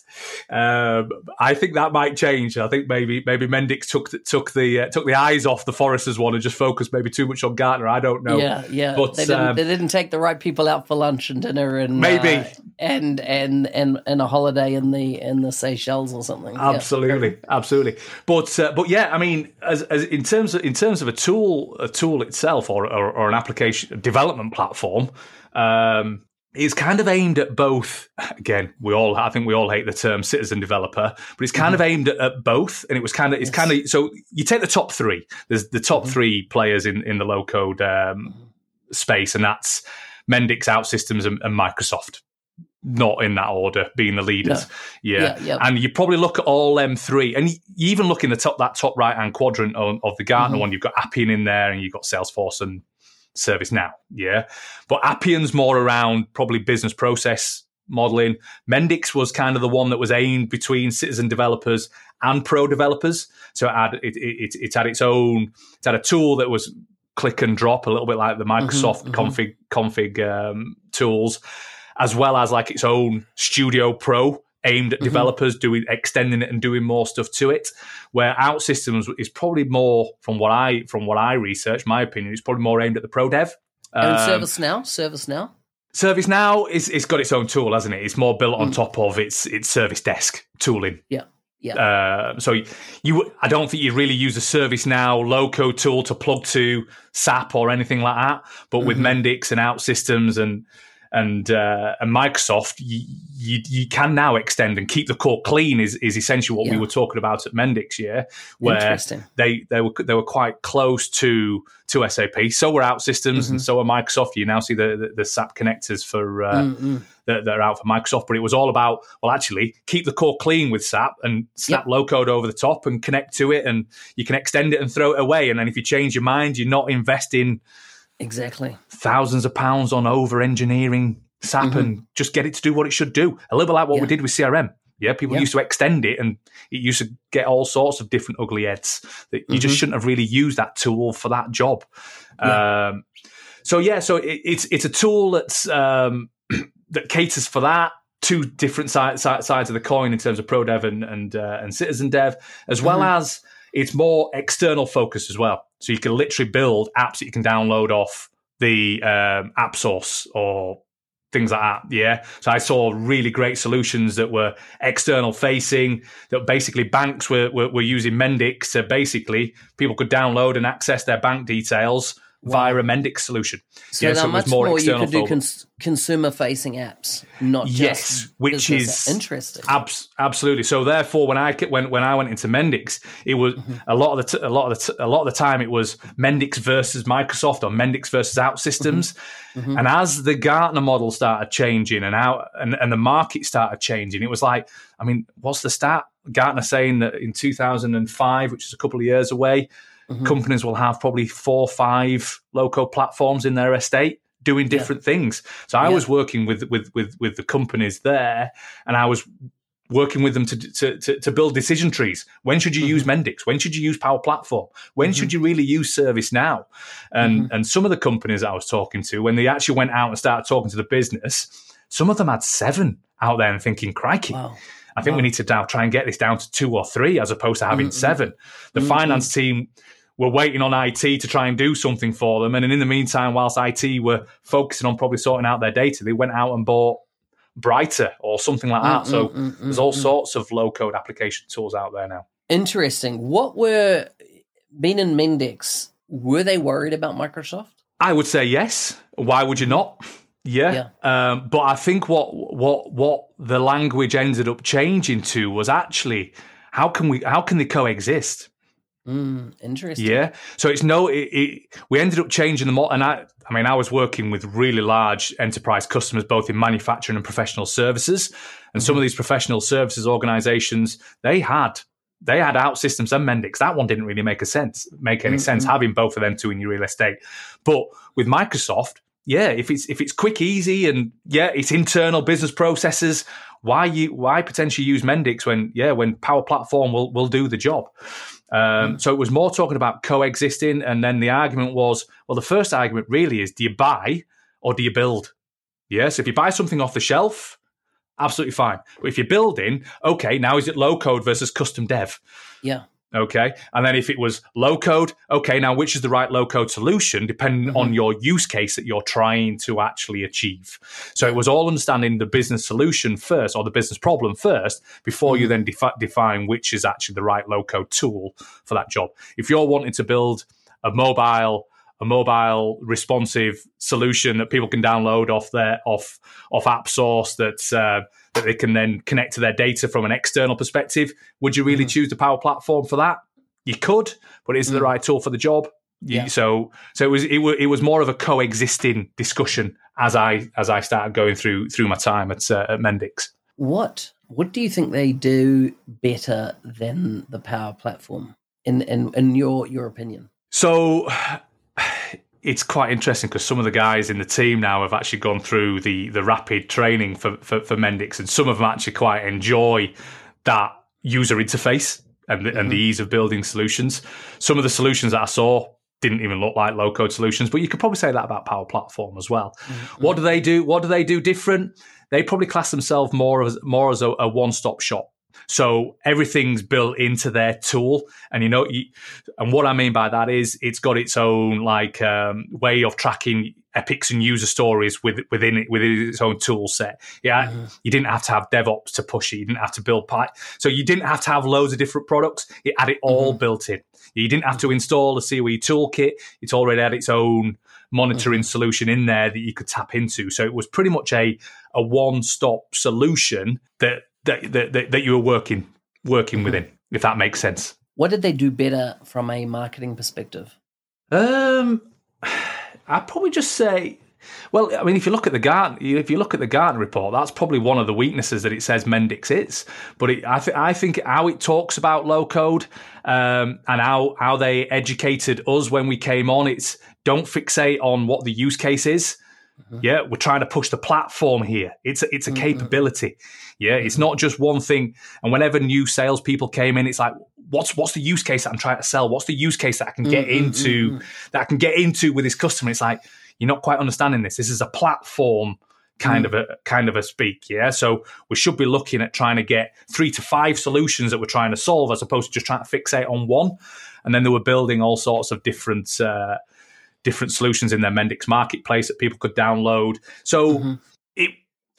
Um, I think that might change. I think maybe maybe Mendix took took the uh, took the eyes off the Forrester's one and just focused maybe too much on Gartner. I don't know. Yeah, yeah. But they didn't, um, they didn't take the right people out for lunch and dinner and maybe uh, and and and and a holiday in the in the Seychelles or something. Absolutely, yeah. absolutely. But uh, but yeah, I mean, as, as in terms of in terms of a tool a tool itself or, or, or an application development platform, um, it's kind of aimed at both. Again, we all I think we all hate the term citizen developer, but it's kind mm-hmm. of aimed at, both. And it was kind of it's yes. kind of so you take the top three. There's the top mm-hmm. three players in in the low code um, space, and that's Mendix, OutSystems, and, and Microsoft not in that order, being the leaders. No. Yeah. yeah, yeah. And you probably look at all them three, and you even look in the top that top right hand quadrant of, of, the Gartner mm-hmm. one, you've got Appian in there, and you've got Salesforce and ServiceNow. Yeah, but Appian's more around probably business process modeling. Mendix was kind of the one that was aimed between citizen developers and pro developers. So it had it, it, it had its own. It had a tool that was click and drop, a little bit like the mm-hmm, Microsoft mm-hmm, config config um, tools as well as like its own Studio Pro aimed at mm-hmm. developers doing extending it and doing more stuff to it. Where OutSystems is probably more from what I from what I research, my opinion, is probably more aimed at the pro dev. And um, ServiceNow, ServiceNow. ServiceNow is it's got its own tool, hasn't it? It's more built on mm. top of its its service desk tooling. Yeah. Yeah. Uh, so you, I don't think you really use a ServiceNow low code tool to plug to SAP or anything like that. But mm-hmm. with Mendix and OutSystems and and uh, and Microsoft, you, you, you can now extend and keep the core clean is is essentially what yeah. we were talking about at Mendix, yeah, where they they were they were quite close to to SAP. So were OutSystems mm-hmm. and so are Microsoft. You now see the the, the SAP connectors for. Uh, mm-hmm. that, that, are out for Microsoft, but it was all about well, actually keep the core clean with SAP and snap yep. low code over the top and connect to it, and you can extend it and throw it away. And then if you change your mind, you're not investing Exactly. Thousands of pounds on over engineering SAP mm-hmm. and just get it to do what it should do. A little bit like what yeah. we did with CRM. Yeah, people yeah. used to extend it and it used to get all sorts of different ugly heads that you mm-hmm. just shouldn't have really used that tool for that job. Yeah. Um, so yeah, so it, it's it's a tool that's um, that caters for that two different side, side, sides of the coin in terms of pro dev and and, uh, and citizen dev, as well mm-hmm. as it's more external focus as well. So you can literally build apps that you can download off the um, app source or things like that. Yeah. So I saw really great solutions that were external facing, that basically banks were, were, were using Mendix. So basically, people could download and access their bank details via a Mendix solution. So, yeah, so much more, more you could do cons- consumer facing apps, not yes, which is interesting. Abs- absolutely. So therefore, when I when when I went into Mendix, it was mm-hmm. a lot of the t- a lot of the t- a lot of the time it was Mendix versus Microsoft or Mendix versus OutSystems. Mm-hmm. mm-hmm. And as the Gartner model started changing and out and, and the market started changing, it was like, I mean, what's the stat? Gartner saying that in 2005, which is a couple of years away, mm-hmm. companies will have probably four, five low code platforms in their estate doing different yeah. things. So I yeah. was working with, with with with the companies there, and I was working with them to, to, to, to build decision trees. When should you mm-hmm. use Mendix? When should you use Power Platform? When mm-hmm. should you really use ServiceNow? And mm-hmm. and some of the companies I was talking to, when they actually went out and started talking to the business, some of them had seven out there and thinking, crikey. Wow. I think wow. we need to now try and get this down to two or three as opposed to having mm-hmm. seven. The mm-hmm. finance team were waiting on IT to try and do something for them. And in the meantime, whilst IT were focusing on probably sorting out their data, they went out and bought Bryter or something like that. Mm, so mm, mm, there's all mm, sorts of low code application tools out there now. Interesting. What were being in Mendix, were they worried about Microsoft? I would say yes. Why would you not? Yeah. yeah. Um, but I think what what what the language ended up changing to was actually how can we how can they coexist? Mm, interesting. Yeah. So it's no. It, it, we ended up changing the model, and I. I mean, I was working with really large enterprise customers, both in manufacturing and professional services. And mm-hmm. some of these professional services organizations, they had they had OutSystems and Mendix. That one didn't really make a sense, make any mm-hmm. sense having both of them two in your real estate. But with Microsoft, yeah, if it's if it's quick, easy, and yeah, it's internal business processes. Why you why potentially use Mendix when yeah when Power Platform will will do the job? Um, mm. So it was more talking about coexisting. And then the argument was well, the first argument really is do you buy or do you build? Yes, if you buy something off the shelf, absolutely fine. But if you're building, okay, now is it low code versus custom dev? Yeah. Okay. And then if it was low code, okay, now which is the right low code solution depending mm-hmm. on your use case that you're trying to actually achieve? So it was all understanding the business solution first or the business problem first before mm-hmm. you then defi- define which is actually the right low code tool for that job. If you're wanting to build a mobile, a mobile responsive solution that people can download off their off off app source that uh, that they can then connect to their data from an external perspective. Would you really mm. choose the Power Platform for that? You could, but is it mm. the right tool for the job? Yeah. So so it was it was it was more of a coexisting discussion as I as I started going through through my time at uh, at Mendix. What what do you think they do better than the Power Platform in in, in your your opinion? So it's quite interesting because some of the guys in the team now have actually gone through the the rapid training for, for, for Mendix, and some of them actually quite enjoy that user interface and the, mm-hmm. and the mm-hmm. ease of building solutions. Some of the solutions that I saw didn't even look like low code solutions, but you could probably say that about Power Platform as well. Mm-hmm. What do they do? What do they do different? They probably class themselves more as more as a, a one stop shop. So everything's built into their tool, and you know, you, and what I mean by that is it's got its own like um, way of tracking epics and user stories with, within it within its own tool set. Yeah, mm-hmm. you didn't have to have DevOps to push it. You didn't have to build pipe, so you didn't have to have loads of different products. It had it all mm-hmm. built in. You didn't have to install a COE toolkit. It's already had its own monitoring mm-hmm. solution in there that you could tap into. So it was pretty much a a one stop solution that that, that, that you were working working mm-hmm. within, if that makes sense. What did they do better from a marketing perspective? Um, I'd probably just say, well, I mean, if you look at the Gartner, if you look at the Gartner report, that's probably one of the weaknesses that it says Mendix is. But it, I, th- I think how it talks about low code um, and how how they educated us when we came on, it's don't fixate on what the use case is. Mm-hmm. Yeah, we're trying to push the platform here. It's a, it's a mm-hmm. capability. Yeah, it's not just one thing. And whenever new salespeople came in, it's like, what's what's the use case that I'm trying to sell? What's the use case that I can get mm-hmm. into mm-hmm. that I can get into with this customer? It's like you're not quite understanding this. This is a platform kind mm. of a kind of a speak yeah so we should be looking at trying to get three to five solutions that we're trying to solve as opposed to just trying to fixate on one and then they were building all sorts of different uh, different solutions in their Mendix marketplace that people could download. So mm-hmm.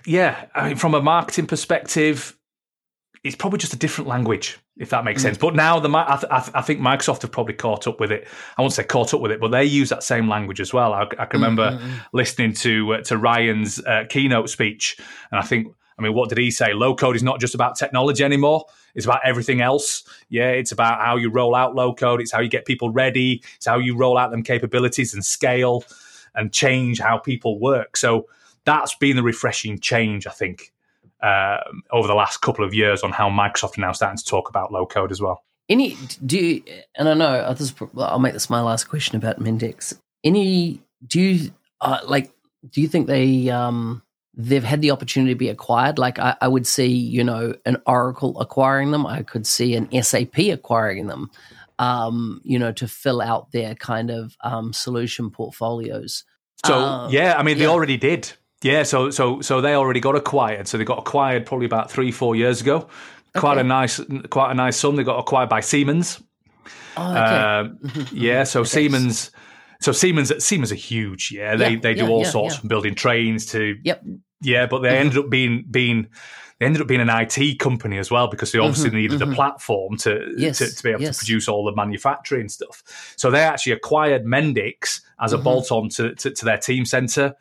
Yeah, I mean, from a marketing perspective, it's probably just a different language, if that makes mm-hmm. sense. But now the I, th- I, think Microsoft have probably caught up with it. I won't say caught up with it, but they use that same language as well. I, I can remember mm-hmm. listening to uh, to Ryan's uh, keynote speech, and I think I mean, what did he say? Low code is not just about technology anymore. It's about everything else. Yeah, it's about how you roll out low code. It's how you get people ready. It's how you roll out them capabilities and scale and change how people work. So that's been the refreshing change, I think, um, over the last couple of years on how Microsoft are now starting to talk about low code as well. Any do you, and I know I'll make this my last question about Mendix. Any do you uh, like? Do you think they um, they've had the opportunity to be acquired. Like I, I, would see, you know, an Oracle acquiring them. I could see an SAP acquiring them, um, you know, to fill out their kind of um, solution portfolios. So uh, yeah, I mean, they already did. Yeah, so so so they already got acquired. So they got acquired probably about three four years ago. Quite okay. a nice quite a nice sum. They got acquired by Siemens. Oh, okay. uh, yeah, so okay. Siemens so Siemens, Siemens are huge. Yeah, they yeah, they do yeah, all yeah, sorts from building trains to yep. Yeah, but they mm-hmm. ended up being being they ended up being an IT company as well because they obviously mm-hmm, needed mm-hmm. a platform to, yes, to, to be able yes. to produce all the manufacturing stuff. So they actually acquired Mendix as a mm-hmm. bolt on to, to, to, their Teamcenter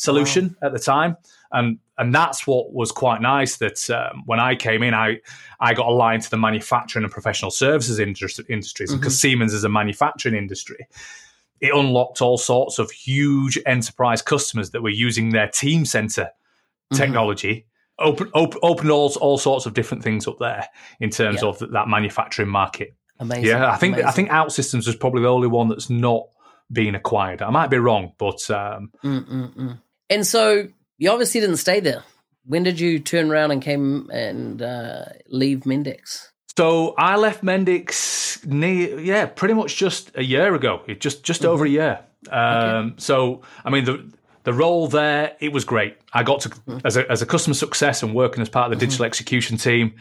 solution wow. at the time. And and that's what was quite nice that um, when I came in, I I got aligned to the manufacturing and professional services industry, industries because mm-hmm. Siemens is a manufacturing industry it unlocked all sorts of huge enterprise customers that were using their Teamcenter mm-hmm. technology. Open, open, opened all, all sorts of different things up there in terms yeah. of that manufacturing market. Amazing. Yeah, I think Amazing. I think OutSystems is probably the only one that's not being acquired. I might be wrong, but um, and so you obviously didn't stay there. When did you turn around and came and uh, leave Mendix? So I left Mendix, near, yeah, pretty much just a year ago. Just just mm-hmm. over a year. Um, okay. So I mean the the role there it was great. I got to mm-hmm. as a as a customer success and working as part of the mm-hmm. digital execution team.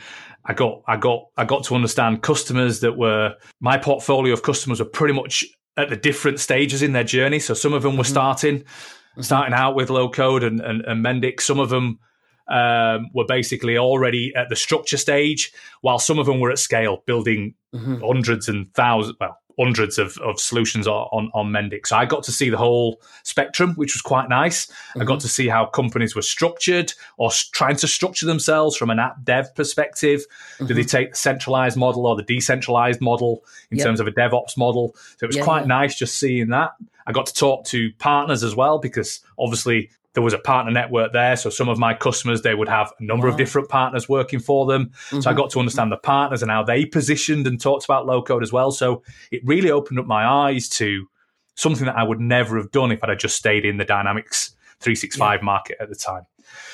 I got I got I got to understand customers that were my portfolio of customers were pretty much at the different stages in their journey. So some of them were mm-hmm. starting mm-hmm. Starting out with low code and, and, and Mendix. Some of them um, were basically already at the structure stage, while some of them were at scale, building mm-hmm. hundreds and thousands, well, hundreds of, of solutions on, on Mendix. So I got to see the whole spectrum, which was quite nice. Mm-hmm. I got mm-hmm. to see how companies were structured or trying to structure themselves from an app dev perspective. Mm-hmm. Do they take the centralized model or the decentralized model in yep. terms of a DevOps model? So it was yeah, quite yeah. nice just seeing that. I got to talk to partners as well because obviously there was a partner network there. So some of my customers, they would have a number wow. of different partners working for them. Mm-hmm. So I mm-hmm. got to understand the partners and how they positioned and talked about low code as well. So it really opened up my eyes to something that I would never have done if I'd just stayed in the Dynamics 365 yeah. market at the time.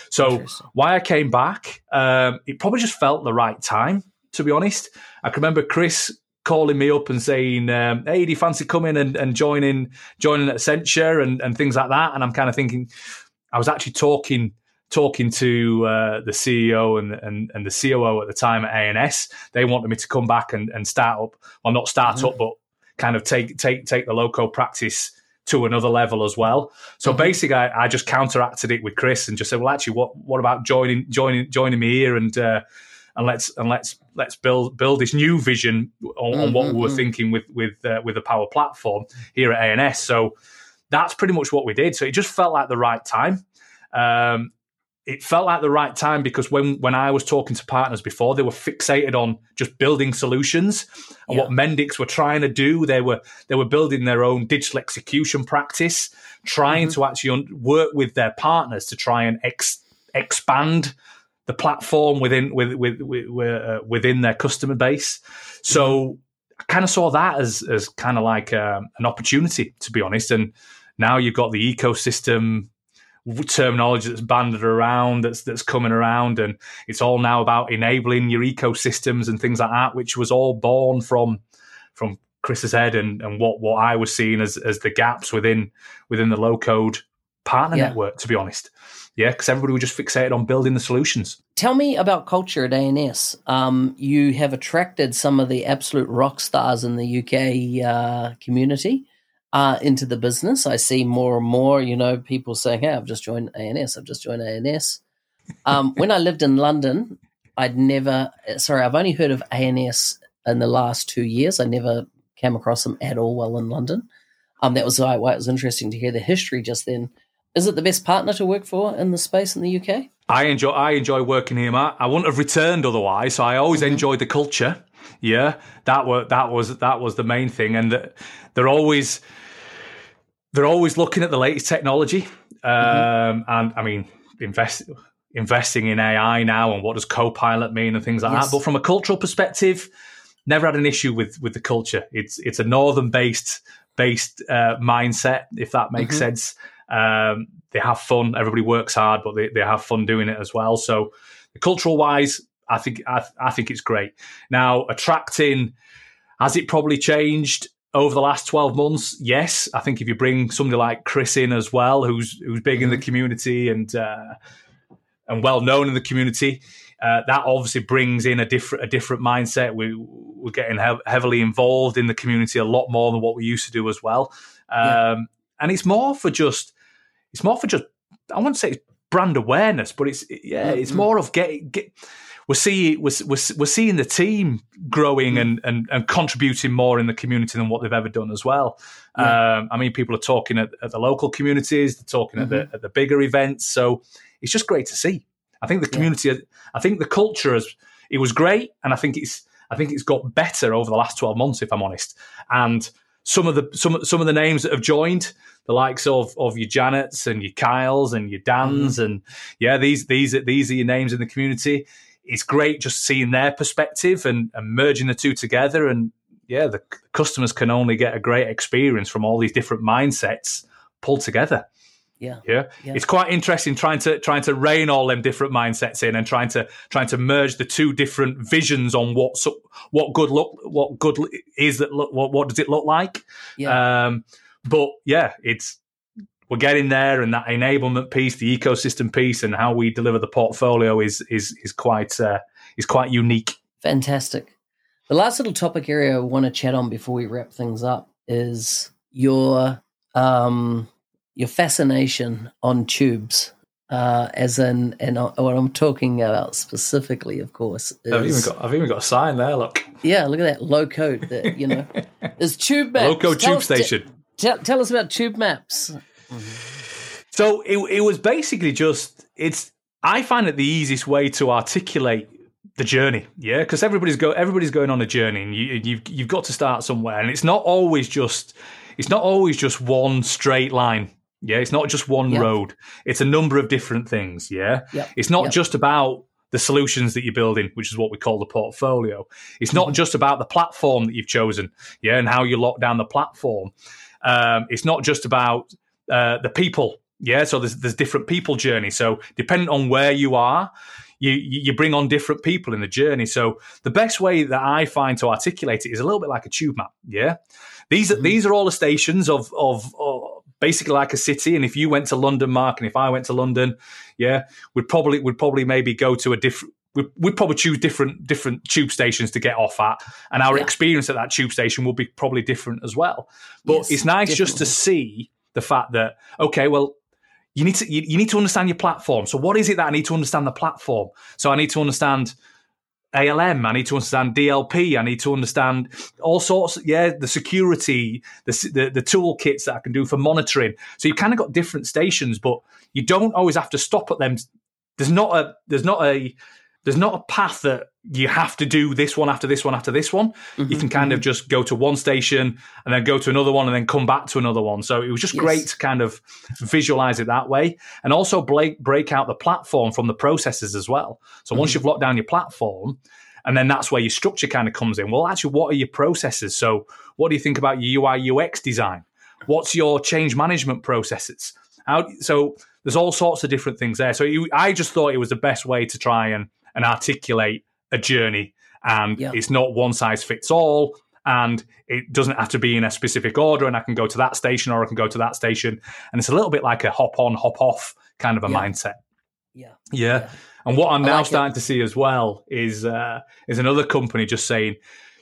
So why I came back, um, it probably just felt the right time, to be honest. I can remember Chris calling me up and saying, um, "Hey, do you fancy coming and, and joining joining at Accenture and, and things like that?" And I'm kind of thinking, I was actually talking talking to uh, the CEO and, and, and the COO at the time at ANS. They wanted me to come back and, and start up, well, not start mm-hmm. up, but kind of take take take the low code practice to another level as well. So mm-hmm. basically, I, I, just counteracted it with Chris and just said, "Well, actually, what what about joining joining joining me here and uh, and let's and let's let's build build this new vision on, mm-hmm. on what we were mm-hmm. thinking with with uh, with the Power Platform here at ANS." So that's pretty much what we did. So it just felt like the right time. Um, it felt like the right time because when when I was talking to partners before, they were fixated on just building solutions and yeah. what Mendix were trying to do. They were they were building their own digital execution practice, trying mm-hmm. to actually un- work with their partners to try and ex- expand the platform within with, with, with uh, within their customer base. So. I kind of saw that as as kind of like uh, an opportunity, to be honest. And now you've got the ecosystem terminology that's banded around that's that's coming around and it's all now about enabling your ecosystems and things like that which was all born from from Chris's head and, and what what I was seeing as as the gaps within within the low code partner yeah. network to be honest yeah because everybody was just fixated on building the solutions tell me about culture at ANS um, you have attracted some of the absolute rock stars in the UK uh, community uh, into the business. I see more and more, you know, people saying, "Hey, I've just joined ANS. I've just joined ANS." Um, when I lived in London, I'd never. Sorry, I've only heard of ANS in the last two years. I never came across them at all while in London. Um, that was why it was interesting to hear the history just then. Is it the best partner to work for in the space in the UK? I enjoy I enjoy working here, Matt. I wouldn't have returned otherwise. So I always mm-hmm. enjoyed the culture. Yeah, that was that was that was the main thing, and the, they're always they're always looking at the latest technology. Mm-hmm. Um, mm-hmm. And I mean, invest, investing in AI now and what does Copilot mean and things like yes. that. But from a cultural perspective, never had an issue with with the culture. It's it's a northern based based uh, mindset, if that makes mm-hmm. sense. Um, they have fun. Everybody works hard, but they, they have fun doing it as well. So, cultural wise, I think I, I think it's great. Now, attracting has it probably changed? over the last 12 months, yes. I think if you bring somebody like Chris in as well, who's who's big in the mm-hmm. community and uh, and well known in the community, uh, that obviously brings in a different a different mindset. We we're getting he- heavily involved in the community a lot more than what we used to do as well. Um, yeah. And it's more for just it's more for just I wouldn't say it's brand awareness, but it's yeah, it's mm-hmm. more of getting get we're seeing we're, we're, we're seeing the team growing mm. and, and, and contributing more in the community than what they've ever done as well. Yeah. Um, I mean, people are talking at, at, the local communities, they're talking mm-hmm. at the mm-hmm. at the bigger events, so it's just great to see. I think the community, yeah. I think the culture has it was great, and I think it's I think it's got better over the last twelve months, if I'm honest. And some of the some some of the names that have joined, the likes of of your Janets and your Kyles and your Dans, mm. and yeah, these these these are your names in the community it's great just seeing their perspective and, and merging the two together. And yeah, the customers can only get a great experience from all these different mindsets pulled together. Yeah. yeah. yeah, It's quite interesting trying to trying to rein all them different mindsets in and trying to trying to merge the two different visions on what what good look what good is that look what what does it look like. Yeah. Um, but yeah, it's we're getting there, and that enablement piece, the ecosystem piece, and how we deliver the portfolio is is is quite uh, is quite unique. Fantastic. The last little topic area I want to chat on before we wrap things up is your um, your fascination on tubes. Uh, as in, and what I'm talking about specifically, of course, is, I've even got I've even got a sign there. Look, yeah, look at that low code. That you know, is tube maps. Loco tube station. T- tell, tell us about tube maps. So it it was basically just it's. I find it the easiest way to articulate the journey, yeah, because everybody's go everybody's going on a journey, and you, you've you've got to start somewhere, and it's not always just it's not always just one straight line. Yeah, it's not just one Yep. road. It's a number of different things. Yeah, Yep. it's not Yep. just about the solutions that you're building, which is what we call the portfolio. It's not Mm-hmm. just about the platform that you've chosen, yeah, and how you lock down the platform. Um, it's not just about uh, the people, yeah. So there's there's different people journey. So depending on where you are, you you bring on different people in the journey. So the best way that I find to articulate it is a little bit like a tube map, yeah. These are Mhm. these are all the stations of of. of Basically, like a city, and if you went to London, Mark, and if I went to London, yeah, we'd probably would probably maybe go to a different. We'd, we'd probably choose different different tube stations to get off at, and our Yeah. experience at that tube station will be probably different as well. But Yes, it's nice just to see the fact that okay, well, you need to you, you need to understand your platform. So what is it that I need to understand the platform? So I need to understand ALM. I need to understand DLP. I need to understand all sorts. Yeah, the security, the the, the toolkits that I can do for monitoring. So you've kind of got different stations, but you don't always have to stop at them. There's not a there's not a there's not a path that you have to do this one after this one after this one. You Mhm, can kind of just go to one station and then go to another one and then come back to another one. So it was just Yes. great to kind of visualize it that way and also break, break out the platform from the processes as well. So once Mhm. you've locked down your platform, and then that's where your structure kind of comes in. Well, actually, what are your processes? So what do you think about your UI UX design? What's your change management processes? How, so there's all sorts of different things there. So you, I just thought it was the best way to try and, and articulate a journey. And Yeah. it's not one size fits all. And it doesn't have to be in a specific order. And I can go to that station or I can go to that station. And it's a little bit like a hop on, hop off kind of a Yeah. mindset. Yeah. Yeah. Yeah. And what I'm now like it. starting to see as well is uh, is another company just saying,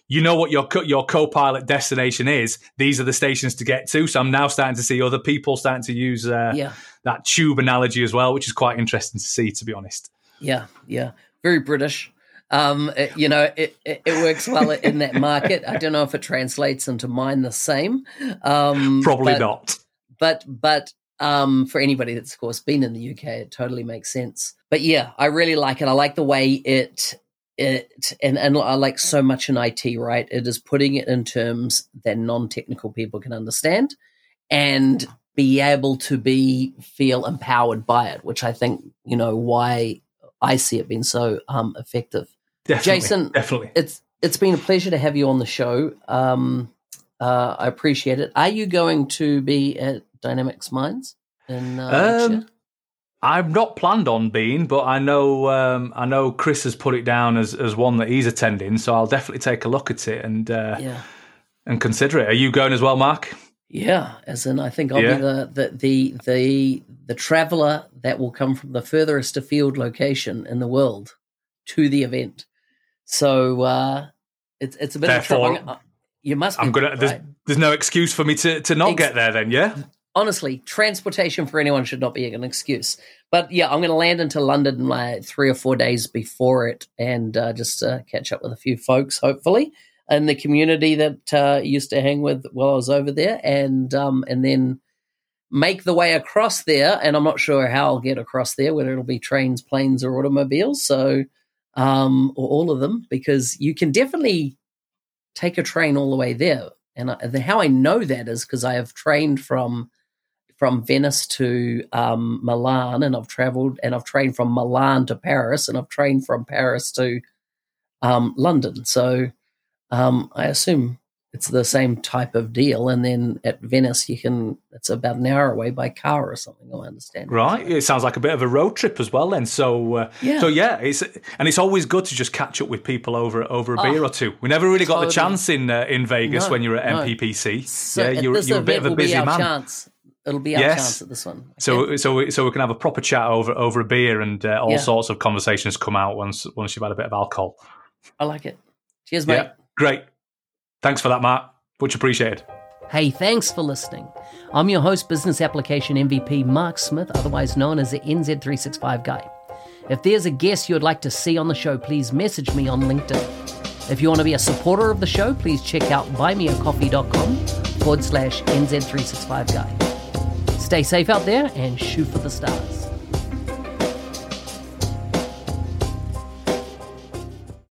you know what your co- your co-pilot destination is. These are the stations to get to. So I'm now starting to see other people starting to use uh, Yeah. that tube analogy as well, which is quite interesting to see, to be honest. Yeah, yeah, very British. Um, it- you know, it, it, it works well in that market. I don't know if it translates into mine the same. Um, Probably but, not. But but um, for anybody that's of course been in the UK, it totally makes sense. But yeah, I really like it. I like the way it it and and I like so much in IT. Right, it is putting it in terms that non-technical people can understand and be able to be feel empowered by it, which I think you know why I see it being so um, effective. Definitely, Jason, definitely. It's it's been a pleasure to have you on the show. Um, uh, I appreciate it. Are you going to be at Dynamics Minds in uh. Um, I'm not planned on being, but I know um, I know Chris has put it down as, as one that he's attending, so I'll definitely take a look at it and uh, Yeah, and consider it. Are you going as well, Mark? yeah. As in, I think I'll Yeah. be the the the the, the traveler that will come from the furthest afield location in the world to the event. So uh, it's it's a bit Therefore, of trouble. You must. I'm gonna. right? There's, there's no excuse for me to, to not Ex- get there. Then, yeah. honestly, transportation for anyone should not be an excuse. But yeah, I'm going to land into London like three or four days before it and uh, just uh, catch up with a few folks, hopefully, in the community that uh, used to hang with while I was over there, and um, and then make the way across there. And I'm not sure how I'll get across there, whether it'll be trains, planes, or automobiles. So, um, or all of them, because you can definitely take a train all the way there. And I, the, how I know that is because I have trained from from Venice to um, Milan, and I've traveled and I've trained from Milan to Paris, and I've trained from Paris to um, London. So um, I assume it's the same type of deal. And then at Venice, you can it's about an hour away by car or something. I understand. Right. It sounds like a bit of a road trip as well. Then, so uh, Yeah. so yeah, it's and it's always good to just catch up with people over over a Oh, beer or two. We never really got the chance in uh, in Vegas No, when you were at no. MPPC. So yeah, you're, you're a bit of a busy man. chance. It'll be our Yes. chance at this one. So so so we can have a proper chat over over a beer and uh, all Yeah. sorts of conversations come out once once you've had a bit of alcohol. I like it. Cheers, mate. Yeah, great. Thanks for that, Matt. Much appreciated. Hey, thanks for listening. I'm your host, Business Application MVP Mark Smith, otherwise known as the NZ365 Guy. If there's a guest you'd like to see on the show, please message me on LinkedIn. If you want to be a supporter of the show, please check out buymeacoffee.com forward slash NZ365 Guy. Stay safe out there and shoot for the stars.